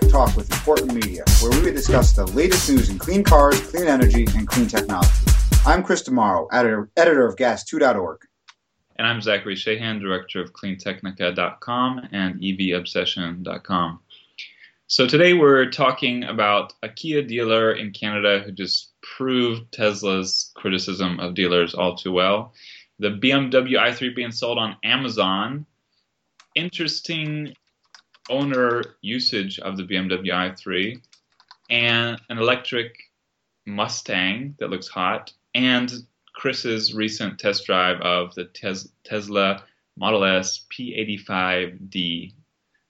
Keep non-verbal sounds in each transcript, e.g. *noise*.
Tech Talk with Important Media, where we discuss the latest news in clean cars, clean energy, and clean technology. I'm Chris DeMorro, editor, editor of Gas2.org. And I'm Zachary Shahan, director of CleanTechnica.com and EVObsession.com. So today we're talking about a Kia dealer in Canada who just proved Tesla's criticism of dealers all too well. The BMW i3 being sold on Amazon. Interesting owner usage of the BMW i3 and an electric Mustang that looks hot and Chris's recent test drive of the tes- Tesla Model S P85D.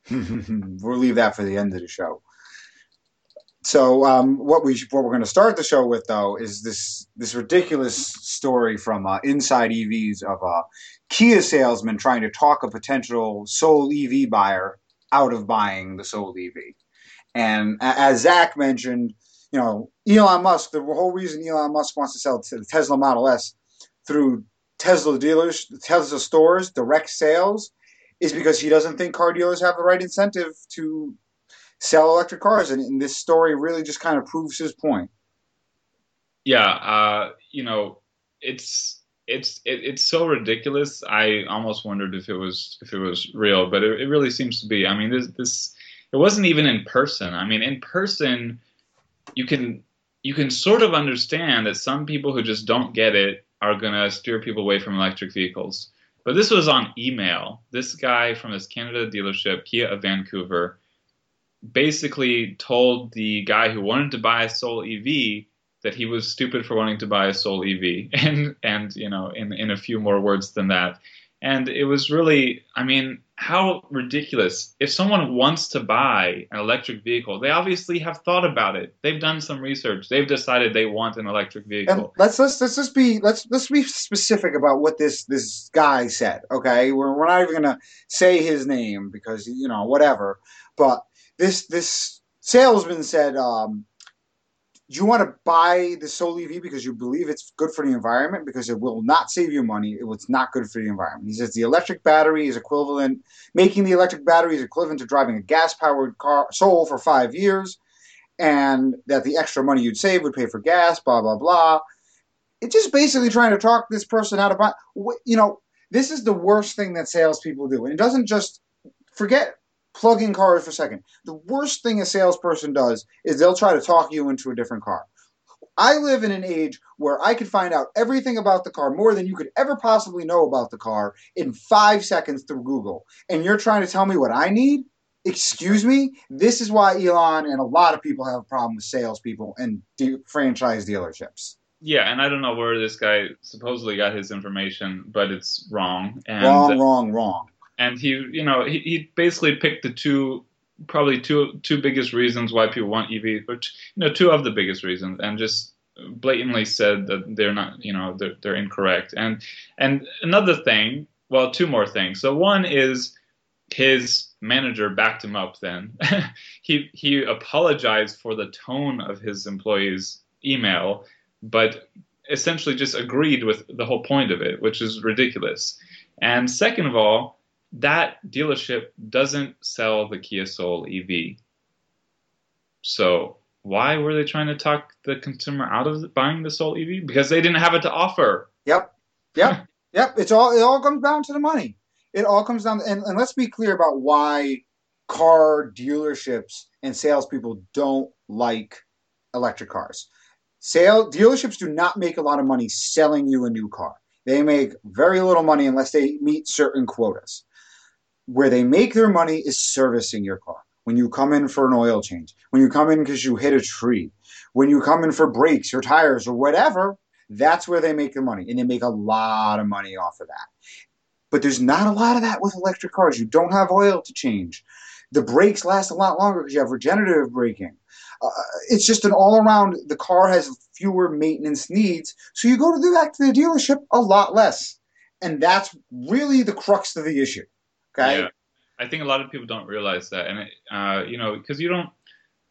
*laughs* we'll leave that for the end of the show. So um, what we what we're going to start the show with though is this this ridiculous story from uh, Inside EVs of a Kia salesman trying to talk a potential Soul EV buyer out of buying the Soul EV. And as Zach mentioned, you know, Elon Musk, the whole reason Elon Musk wants to sell the Tesla Model S through Tesla dealers, Tesla stores, direct sales, is because he doesn't think car dealers have the right incentive to sell electric cars. And, and this story really just kind of proves his point. Yeah, uh, you know, it's it's it, it's so ridiculous. I almost wondered if it was if it was real, but it, it really seems to be. I mean, this this it wasn't even in person. I mean, in person, you can you can sort of understand that some people who just don't get it are to steer people away from electric vehicles. But this was on email. This guy from this Canada dealership, Kia of Vancouver, basically told the guy who wanted to buy a Soul EV that he was stupid for wanting to buy a Soul EV, *laughs* and and you know in in a few more words than that. And it was really, I mean, how ridiculous. If someone wants to buy an electric vehicle, they obviously have thought about it. They've done some research. They've decided they want an electric vehicle. And let's let's let's just be let's let's be specific about what this this guy said. Okay, we're we're not even gonna say his name because you know whatever. But this this salesman said, um, you want to buy the Soul EV because you believe it's good for the environment? Because it will not save you money. It's not good for the environment. He says the electric battery is equivalent, making the electric battery is equivalent to driving a gas powered car Soul for five years, and that the extra money you'd save would pay for gas. Blah blah blah. It's just basically trying to talk this person out of buy. You know, this is the worst thing that salespeople do, and it doesn't just forget plug in cars for a second. The worst thing a salesperson does is they'll try to talk you into a different car. I live in an age where I could find out everything about the car, more than you could ever possibly know about the car, in five seconds through Google. And you're trying to tell me what I need? Excuse me? This is why Elon and a lot of people have a problem with salespeople and de- franchise dealerships. Yeah, and I don't know where this guy supposedly got his information, but it's wrong. And, wrong, wrong, wrong and he you know he, he basically picked the two probably two two biggest reasons why people want EV, but you know two of the biggest reasons, and just blatantly said that they're not you know they're, they're incorrect. And and another thing, well, two more things. So one is his manager backed him up. Then *laughs* he he apologized for the tone of his employees' email, but essentially just agreed with the whole point of it, which is ridiculous. And second of all, that dealership doesn't sell the Kia Soul EV. So why were they trying to talk the consumer out of buying the Soul EV? Because they didn't have it to offer. Yep, yep, yep. It's all it all comes down to the money. It all comes down, to, and, and let's be clear about why car dealerships and salespeople don't like electric cars. Sale dealerships do not make a lot of money selling you a new car. They make very little money unless they meet certain quotas where they make their money is servicing your car. When you come in for an oil change, when you come in because you hit a tree, when you come in for brakes or tires or whatever, that's where they make their money. And they make a lot of money off of that. But there's not a lot of that with electric cars. You don't have oil to change. The brakes last a lot longer because you have regenerative braking. Uh, it's just an all around, the car has fewer maintenance needs. So you go to the, back to the dealership a lot less. And that's really the crux of the issue. Okay. Yeah. I think a lot of people don't realize that, and it, uh, you know, because you don't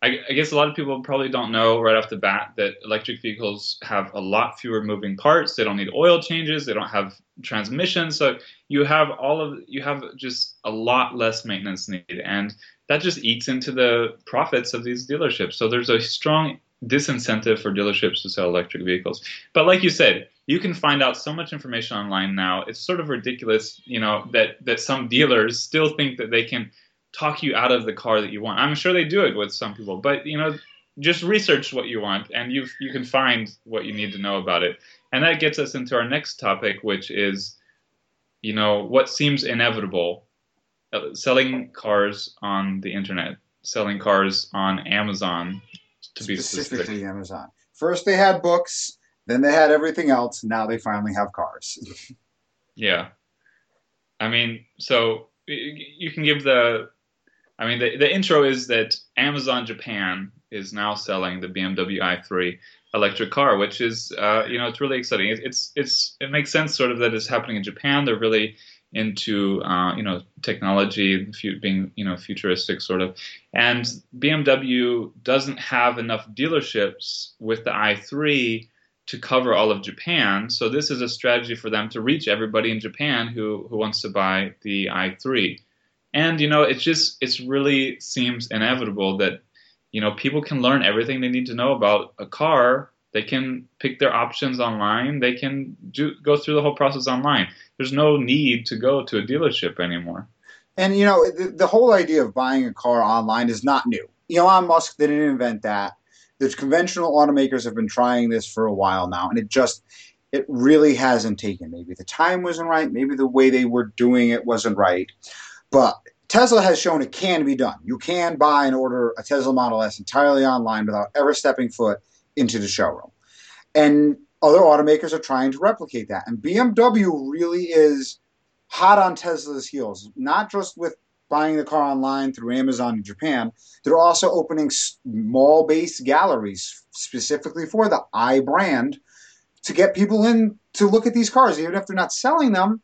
I, I, guess a lot of people probably don't know right off the bat that electric vehicles have a lot fewer moving parts. They don't need oil changes. They don't have transmission. So you have all of you have just a lot less maintenance needed, and that just eats into the profits of these dealerships. So there's a strong disincentive for dealerships to sell electric vehicles. But like you said, you can find out so much information online now. It's sort of ridiculous, you know, that that some dealers still think that they can talk you out of the car that you want. I'm sure they do it with some people, but you know, just research what you want, and you you can find what you need to know about it. And that gets us into our next topic, which is, you know, what seems inevitable: uh, selling cars on the internet, selling cars on Amazon, to be specifically specific. Amazon. First, they had books. Then they had everything else. Now they finally have cars. *laughs* yeah, I mean, so you can give the I mean, the, the intro is that Amazon Japan is now selling the BMW i3 electric car, which is, uh, you know, it's really exciting. It, it's, it's, it makes sense sort of that it's happening in Japan. They're really into, uh, you know, technology being, you know, futuristic sort of. And BMW doesn't have enough dealerships with the i3 to cover all of Japan. So this is a strategy for them to reach everybody in Japan who, who wants to buy the i3 and you know it just it really seems inevitable that you know people can learn everything they need to know about a car. They can pick their options online. They can do go through the whole process online. There's no need to go to a dealership anymore. And you know the, the whole idea of buying a car online is not new. Elon musk didn't invent that the conventional automakers have been trying this for a while now and it just it really hasn't taken maybe the time wasn't right maybe the way they were doing it wasn't right but Tesla has shown it can be done. You can buy and order a Tesla Model S entirely online without ever stepping foot into the showroom. And other automakers are trying to replicate that. And BMW really is hot on Tesla's heels, not just with buying the car online through Amazon in Japan. They're also opening mall based galleries specifically for the i brand to get people in to look at these cars. Even if they're not selling them,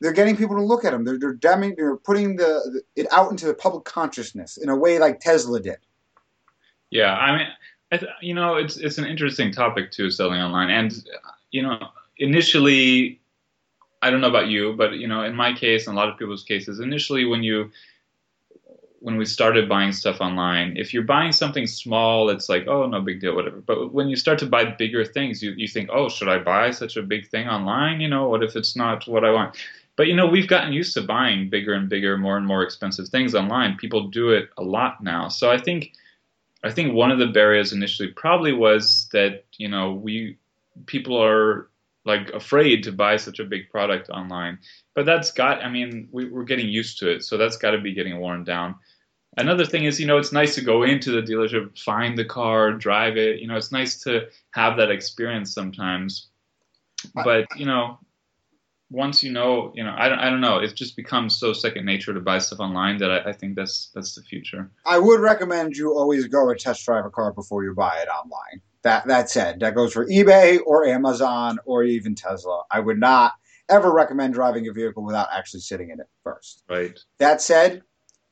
they're getting people to look at them. They're they're, demi- they're putting the it out into the public consciousness in a way like Tesla did. Yeah, I mean, I th- you know, it's it's an interesting topic too, selling online, and you know, initially, I don't know about you, but you know, in my case, and a lot of people's cases, initially when you when we started buying stuff online, if you're buying something small, it's like, oh, no big deal, whatever. But when you start to buy bigger things, you, you think, oh, should I buy such a big thing online? You know, what if it's not what I want? But you know, we've gotten used to buying bigger and bigger, more and more expensive things online. People do it a lot now. So I think I think one of the barriers initially probably was that, you know, we people are like afraid to buy such a big product online. But that's got I mean, we, we're getting used to it, so that's got to be getting worn down. Another thing is, you know, it's nice to go into the dealership, find the car, drive it. You know, it's nice to have that experience sometimes. But you know, once you know, you know, I don't, I don't know. It just becomes so second nature to buy stuff online that I, I, think that's that's the future. I would recommend you always go and test drive a car before you buy it online. That that said, that goes for eBay or Amazon or even Tesla. I would not ever recommend driving a vehicle without actually sitting in it first. Right. That said,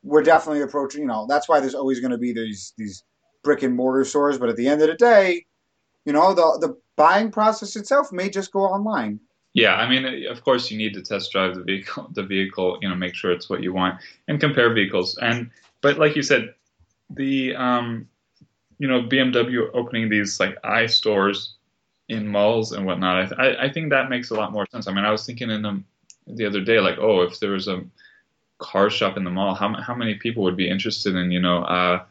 we're definitely approaching. You know, that's why there's always going to be these these brick and mortar stores. But at the end of the day, you know, the the buying process itself may just go online. Yeah, I mean, of course, you need to test drive the vehicle. The vehicle, you know, make sure it's what you want, and compare vehicles. And but like you said, the um, you know, BMW opening these like i stores in malls and whatnot. I, I, I think that makes a lot more sense. I mean, I was thinking in the the other day, like, oh, if there was a car shop in the mall, how how many people would be interested in you know uh,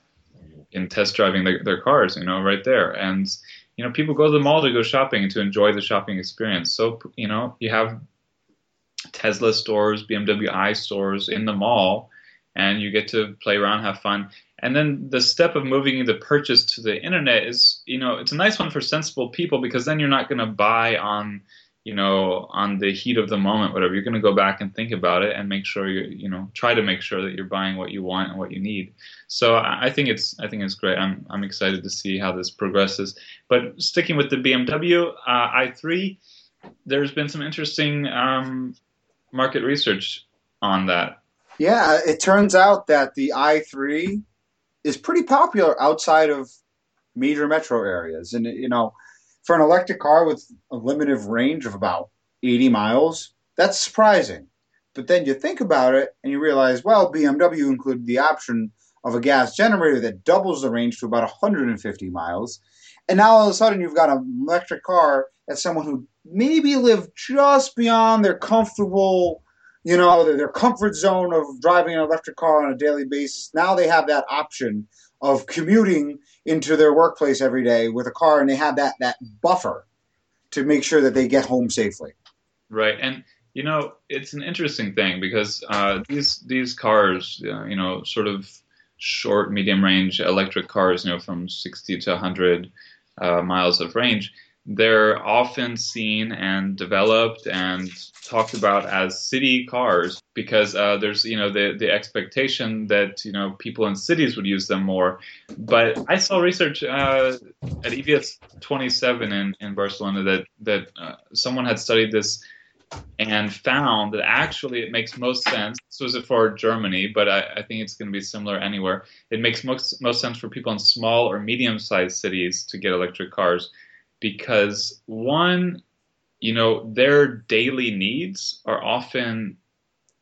in test driving their, their cars, you know, right there, and you know, people go to the mall to go shopping and to enjoy the shopping experience. So, you know, you have Tesla stores, BMW i stores in the mall, and you get to play around, have fun. And then the step of moving the purchase to the internet is, you know, it's a nice one for sensible people because then you're not going to buy on you know, on the heat of the moment, whatever, you're going to go back and think about it and make sure you, you know, try to make sure that you're buying what you want and what you need. So I think it's, I think it's great. I'm, I'm excited to see how this progresses. But sticking with the BMW uh, i3, there's been some interesting um, market research on that. Yeah, it turns out that the i3 is pretty popular outside of major metro areas. And you know, for an electric car with a limited range of about 80 miles, that's surprising. But then you think about it and you realize, well, BMW included the option of a gas generator that doubles the range to about 150 miles. And now all of a sudden you've got an electric car that someone who maybe lived just beyond their comfortable, you know, their, their comfort zone of driving an electric car on a daily basis. Now they have that option of commuting into their workplace every day with a car and they have that, that buffer to make sure that they get home safely. Right. And you know, it's an interesting thing because uh, these these cars, uh, you know, sort of short, medium range electric cars, you know, from 60 to 100 uh, miles of range, they're often seen and developed and talked about as city cars because uh, there's you know the the expectation that you know people in cities would use them more. But I saw research uh, at EVS 27 in, in Barcelona that that uh, someone had studied this and found that actually it makes most sense. This was for Germany, but I, I think it's going to be similar anywhere. It makes most most sense for people in small or medium sized cities to get electric cars because one, you know, their daily needs are often,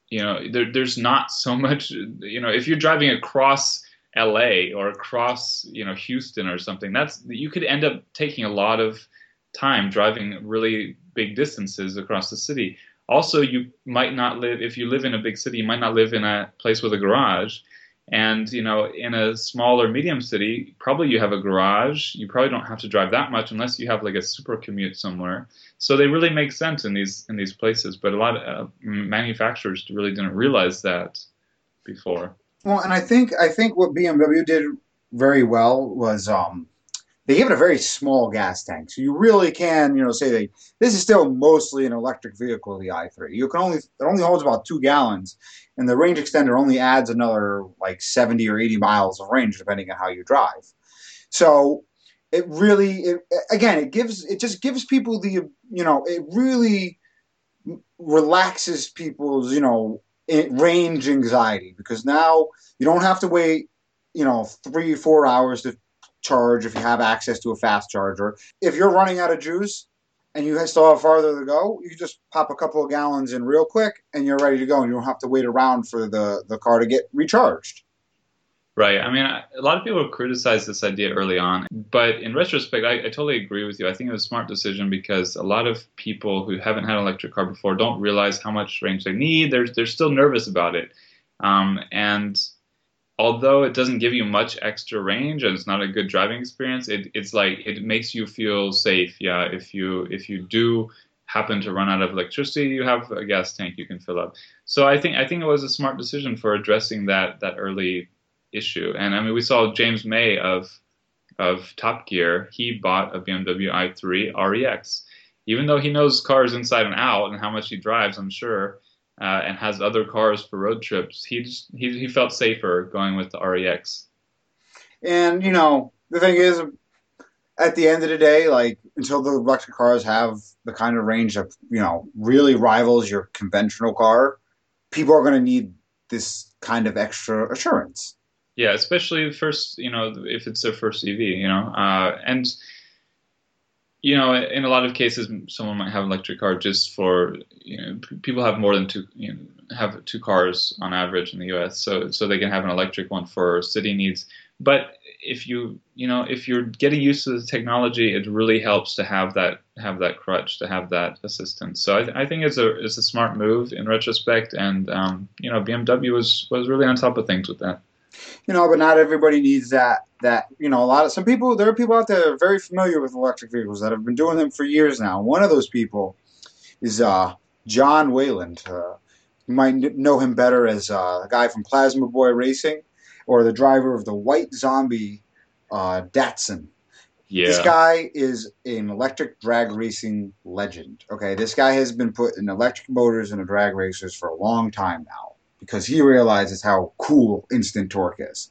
you know, there, there's not so much, you know, if you're driving across LA or across, you know, Houston or something, that's you could end up taking a lot of time driving really big distances across the city. Also, you might not live if you live in a big city. You might not live in a place with a garage, and you know, in a small or medium city, probably you have a garage. You probably don't have to drive that much unless you have like a super commute somewhere. So they really make sense in these in these places. But a lot of uh, manufacturers really didn't realize that before. Well, and I think I think what BMW did very well was um, they give it a very small gas tank, so you really can, you know, say that this is still mostly an electric vehicle, the i3. You can only it only holds about two gallons, and the range extender only adds another like 70 or 80 miles of range, depending on how you drive. So it really, it, again, it gives it just gives people the, you know, it really relaxes people's, you know, range anxiety because now you don't have to wait, you know, three four hours to charge if you have access to a fast charger. If you're running out of juice and you still have farther to go, you just pop a couple of gallons in real quick and you're ready to go and you don't have to wait around for the, the car to get recharged. Right. I mean, a lot of people criticized this idea early on, but in retrospect, I, I, totally agree with you. I think it was a smart decision because a lot of people who haven't had an electric car before don't realize how much range they need. They're, they're still nervous about it. Um, and although it doesn't give you much extra range and it's not a good driving experience, it, it's like it makes you feel safe. Yeah, if you if you do happen to run out of electricity, you have a gas tank you can fill up. So I think I think it was a smart decision for addressing that that early issue. And I mean, we saw James May of of Top Gear. He bought a BMW i3 REX, even though he knows cars inside and out and how much he drives. I'm sure uh, and has other cars for road trips, he just he, he felt safer going with the REX. And you know the thing is, at the end of the day, like until the electric cars have the kind of range that you know really rivals your conventional car, people are going to need this kind of extra assurance. Yeah, especially the first, you know, if it's their first EV, you know, uh, and you know, in a lot of cases, someone might have an electric car just for you know people have more than two you know, have two cars on average in the U.S. So so they can have an electric one for city needs. But if you you know if you're getting used to the technology, it really helps to have that have that crutch to have that assistance. So I, th- I think it's a it's a smart move in retrospect, and um, you know BMW was was really on top of things with that you know, but not everybody needs that. That you know, a lot of some people. There are people out there that are very familiar with electric vehicles that have been doing them for years now. One of those people is uh, John Wayland. Uh, you might know him better as uh, a guy from Plasma Boy Racing, or the driver of the White Zombie uh, Datsun. Yeah. This guy is an electric drag racing legend. Okay, this guy has been putting electric motors in drag racers for a long time now because he realizes how cool instant torque is.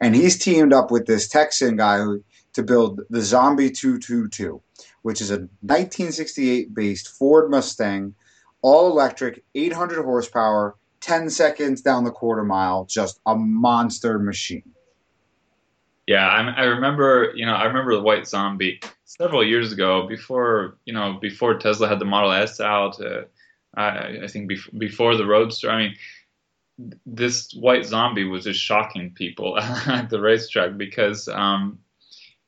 And he's teamed up with this Texan guy who, to build the Zombie 222, which is a 1968 based Ford Mustang, all electric, 800 horsepower, 10 seconds down the quarter mile, just a monster machine. Yeah, I, I remember. You know, I remember the White Zombie several years ago, before you know, before Tesla had the Model S out. Uh, I, I think bef- before the Roadster. I mean, this White Zombie was just shocking people *laughs* at the racetrack because. Um,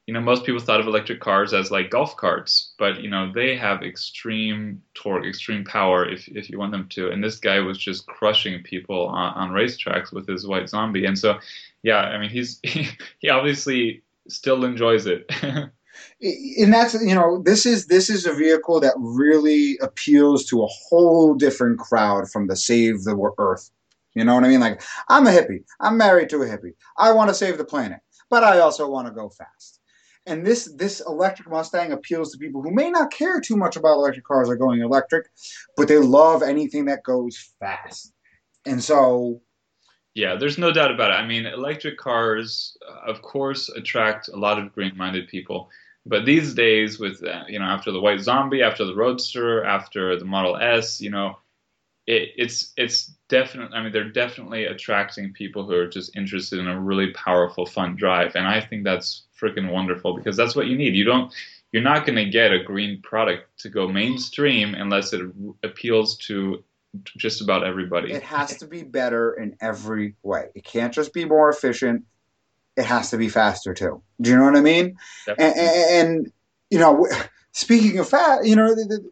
you know, most people thought of electric cars as like golf carts, but you know, they have extreme torque, extreme power if if you want them to. And this guy was just crushing people on, on racetracks with his white zombie. And so, yeah, I mean, he's *laughs* he, he obviously still enjoys it. *laughs* and that's you know this is this is a vehicle that really appeals to a whole different crowd from the save the earth you know what i mean like i'm a hippie i'm married to a hippie i want to save the planet but i also want to go fast and this this electric Mustang appeals to people who may not care too much about electric cars or going electric, but they love anything that goes fast. And so yeah, there's no doubt about it. I mean, electric cars, of course, attract a lot of green-minded people. But these days, with uh, you know, after the White Zombie, after the Roadster, after the Model S, you know, it, it's it's definitely. I mean, they're definitely attracting people who are just interested in a really powerful, fun drive, and I think that's freaking wonderful because that's what you need. You don't you're not going to get a green product to go mainstream unless it appeals to just about everybody. It has to be better in every way. It can't just be more efficient. It has to be faster too. Do you know what I mean? And, and, you know, speaking of fast, you know, the,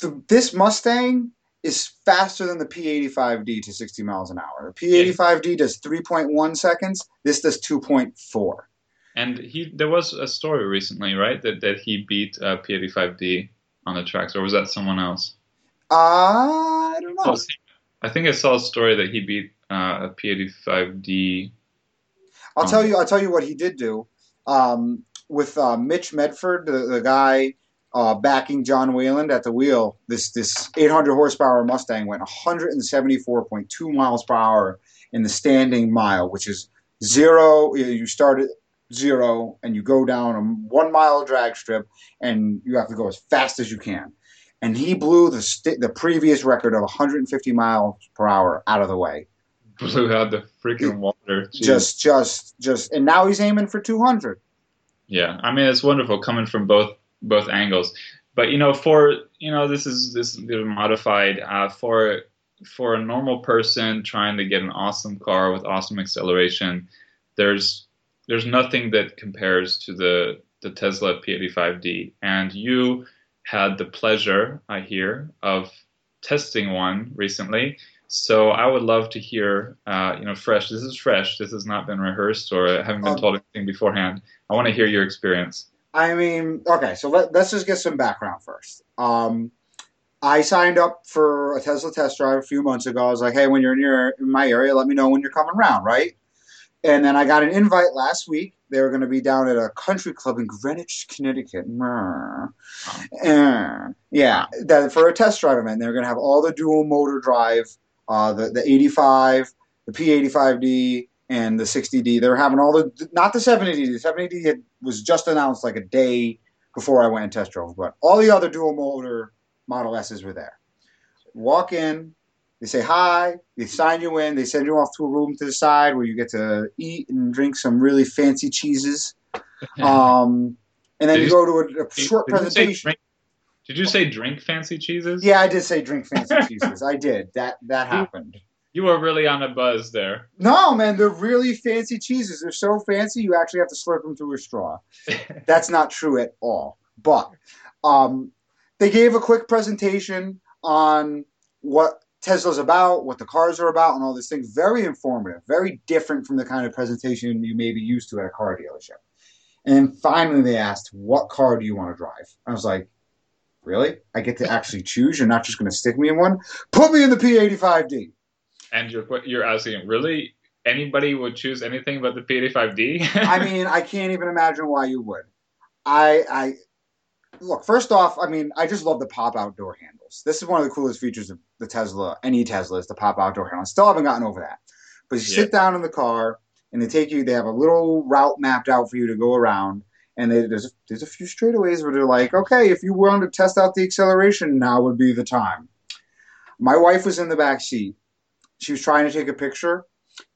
the, this Mustang is faster than the P85D to 60 miles an hour. The P85D does 3.1 seconds. This does 2.4. And he there was a story recently, right, that that he beat uh, P85D on the tracks, or was that someone else? Uh, I don't know. I think I saw a story that he beat uh, a P85D. I'll tell you. I'll tell you what he did do. Um, with uh, Mitch Medford, the, the guy uh, backing John Wayland at the wheel, this this 800 horsepower Mustang went 174.2 miles per hour in the standing mile, which is zero. You start at zero and you go down a one mile drag strip and you have to go as fast as you can. And he blew the st- the previous record of 150 miles per hour out of the way. Blew out the freaking water. Jeez. Just, just, just, and now he's aiming for 200. Yeah, I mean it's wonderful coming from both both angles. But you know, for you know, this is this is modified uh, for for a normal person trying to get an awesome car with awesome acceleration. There's there's nothing that compares to the the Tesla P85D. And you had the pleasure, I hear, of testing one recently. So I would love to hear, uh, you know, fresh. This is fresh. This has not been rehearsed or haven't been um, told anything beforehand. I want to hear your experience. I mean, okay, so let, us just get some background first. Um, I signed up for a Tesla test drive a few months ago. I was like, hey, when you're near in my area, let me know when you're coming around, right? And then I got an invite last week. They were going to be down at a country club in Greenwich, Connecticut. Uh, yeah, that, for a test drive event. They're going to have all the dual motor drive, uh, the, the 85, the P85D, and the 60D. They're having all the, not the 70D. The 70D was just announced like a day before I went and test drove, but all the other dual motor Model S's were there. Walk in, they say hi, they sign you in, they send you off to a room to the side where you get to eat and drink some really fancy cheeses. *laughs* Um, and then you, you, go to a, a short did presentation. You did you say drink fancy cheeses? Yeah, I did say drink fancy *laughs* cheeses. I did. That that happened. You were really on a buzz there. No, man, they're really fancy cheeses. They're so fancy you actually have to slurp them through a straw. *laughs* That's not true at all. But um, they gave a quick presentation on what Tesla's about, what the cars are about, and all these things. Very informative, very different from the kind of presentation you may be used to at a car dealership. And then finally, they asked, "What car do you want to drive?" I was like, "Really? I get to actually choose? You're not just going to stick me in one? Put me in the P85D." And you're you're asking, really? Anybody would choose anything but the P85D? *laughs* I mean, I can't even imagine why you would. I I look, first off, I mean, I just love the pop out door handles. This is one of the coolest features of the Tesla, any Tesla, is the pop out door handle. I still haven't gotten over that. But you yeah. sit down in the car and they take you, they have a little route mapped out for you to go around. And they, there's, a, there's a few straightaways where they're like, okay, if you want to test out the acceleration, now would be the time. My wife was in the back seat. She was trying to take a picture,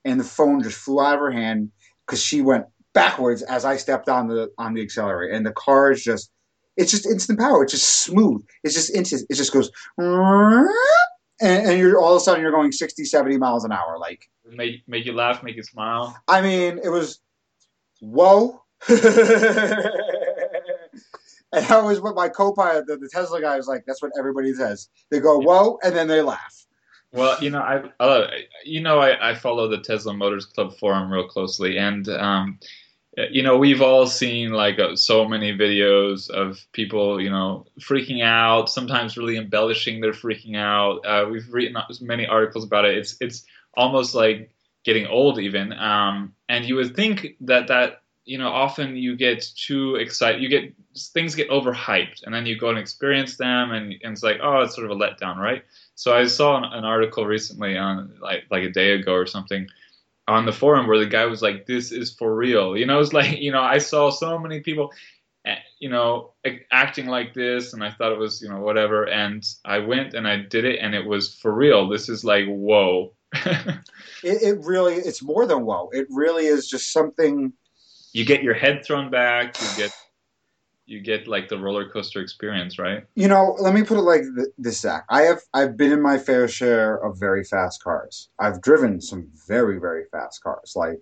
and the phone just flew out of her hand because she went backwards as I stepped on the on the accelerator, and the car is just it's just instant power. It's just smooth. It's just instant. It just goes, and, and you're all of a sudden you're going 60, 70 miles an hour. Like make make you laugh, make you smile. I mean, it was whoa. *laughs* and I was with my co-pilot, the, the Tesla guy, was like, "That's what everybody says." They go whoa, and then they laugh. Well, you know, I, uh, you know, I, I follow the Tesla Motors Club forum real closely, and um, you know, we've all seen like uh, so many videos of people, you know, freaking out. Sometimes really embellishing their freaking out. Uh, we've written many articles about it. It's it's almost like getting old, even. Um, and you would think that that you know, often you get too excited. You get things get overhyped, and then you go and experience them, and, and it's like, oh, it's sort of a letdown, right? So I saw an, an article recently on like like a day ago or something on the forum where the guy was like, "This is for real." You know, it's *laughs* like you know, I saw so many people, eh, you know, acting like this, and I thought it was you know whatever, and I went and I did it, and it was for real. This is like whoa. *laughs* it, it really, it's more than whoa. It really is just something. You get your head thrown back. You get you get like the roller coaster experience, right? You know, let me put it like this, Zach. I have I've been in my fair share of very fast cars. I've driven some very very fast cars. Like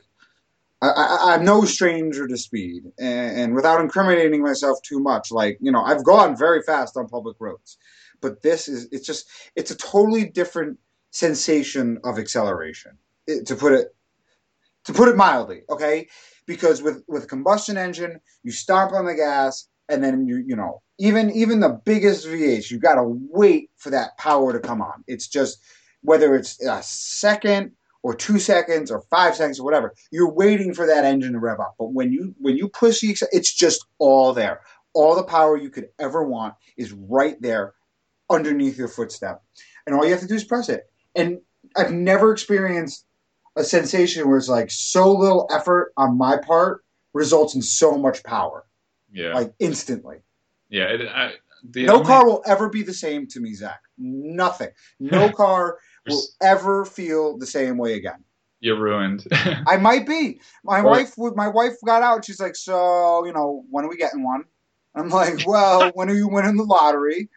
I, am no stranger to speed, and, and, without incriminating myself too much, like you know, I've gone very fast on public roads. But this is it's just it's a totally different sensation of acceleration. It, to put it to put it mildly, okay? Because with with a combustion engine, you stomp on the gas, and then you you know even even the biggest V8, you got to wait for that power to come on. It's just whether it's a second or two seconds or five seconds or whatever, you're waiting for that engine to rev up. But when you when you push the, it's just all there. All the power you could ever want is right there underneath your footstep, and all you have to do is press it. And I've never experienced a sensation where it's like so little effort on my part results in so much power. Yeah. Like instantly. Yeah. It, I, no only... car will ever be the same to me, Zach. Nothing. No *laughs* car will ever feel the same way again. You're ruined. *laughs* I might be. My or... wife my wife got out. She's like, so you know, when are we getting one? I'm like, well, *laughs* when are you winning the lottery?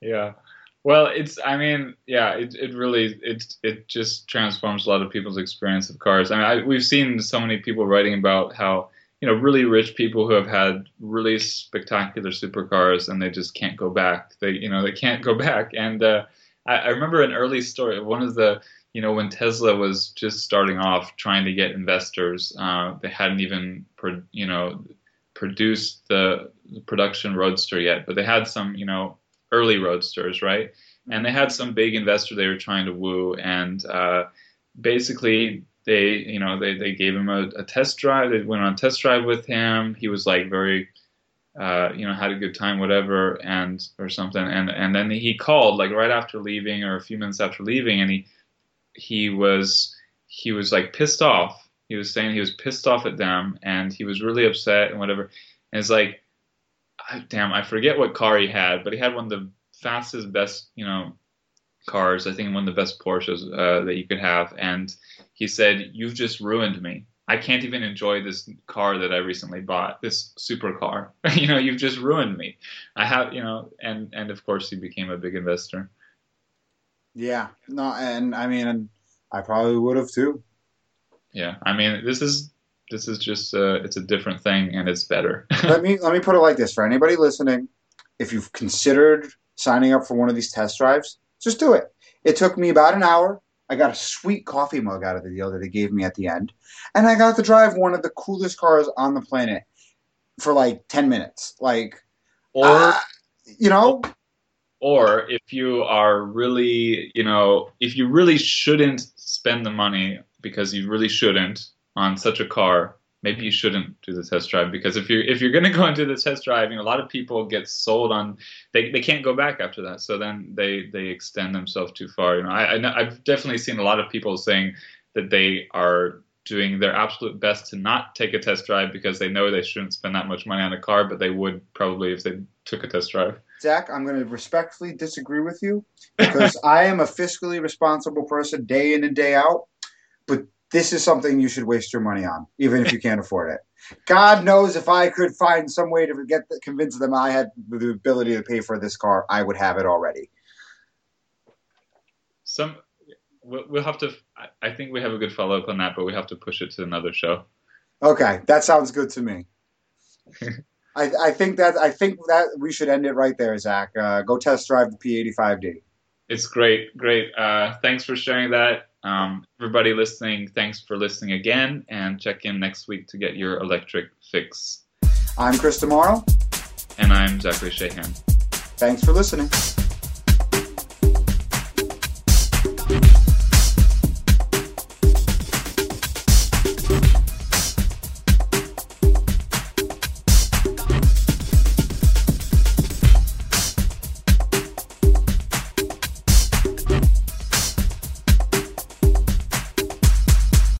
yeah. Well, it's. I mean, yeah. It it really it it just transforms a lot of people's experience of cars. I mean, I, we've seen so many people writing about how you know, really rich people who have had really spectacular supercars and they just can't go back. They, you know, they can't go *laughs* back. And uh, I, I remember an early story. One of the, you know, when Tesla was just starting off trying to get investors, uh, they hadn't even, pro- you know, produced the, production roadster yet, but they had some, you know, early roadsters, right? And they had some big investor they were trying to woo, and uh, basically they you know they, they gave him a, a, test drive. They went on a test drive with him. He was like very uh, you know had a good time whatever and or something. And and then he called like right after leaving or a few minutes after leaving and he he was he was like pissed off. He was saying he was pissed off at them and he was really upset and whatever. And it's like damn i forget what car he had but he had one of the fastest best you know cars i think one of the best porsches uh, that you could have and he said, "You've just ruined me. I can't even enjoy this car that I recently bought, this supercar. *laughs* you know, you've just ruined me. I have, you know, and and of course he became a big investor. Yeah, no, and I mean, I probably would have too. Yeah, I mean, this is this is just uh, it's a different thing and it's better. *laughs* let me let me put it like this for anybody listening: if you've considered signing up for one of these test drives, just do it. It took me about an hour. I got a sweet coffee mug out of the deal that they gave me at the end. And I got to drive one of the coolest cars on the planet for like 10 minutes. Like, or, uh, you know? Or if you are really, you know, if you really shouldn't spend the money because you really shouldn't on such a car, maybe you shouldn't do the test drive because if you're if you're going to go into the test drive, you know, a lot of people get sold on they, they can't go back after that. So then they they extend themselves too far. You know, I, I I've definitely seen a lot of people saying that they are doing their absolute best to not take a test drive because they know they shouldn't spend that much money on a car, but they would probably if they took a test drive. Zach, I'm going to respectfully disagree with you because *laughs* I am a fiscally responsible person day in and day out. But this is something you should waste your money on, even if you can't afford it. God knows if I could find some way to get convince them I had the ability to pay for this car, I would have it already. Some we'll have to. I think we have a good follow up on that, but we have to push it to another show. Okay, that sounds good to me. *laughs* I, I, think that I think that we should end it right there, Zach. Uh, go test drive the P85D. It's great, great. Uh, thanks for sharing that. Um, everybody listening, thanks for listening again, and check in next week to get your electric fix. I'm Chris DeMorro. And I'm Zachary Shahan. Thanks for listening.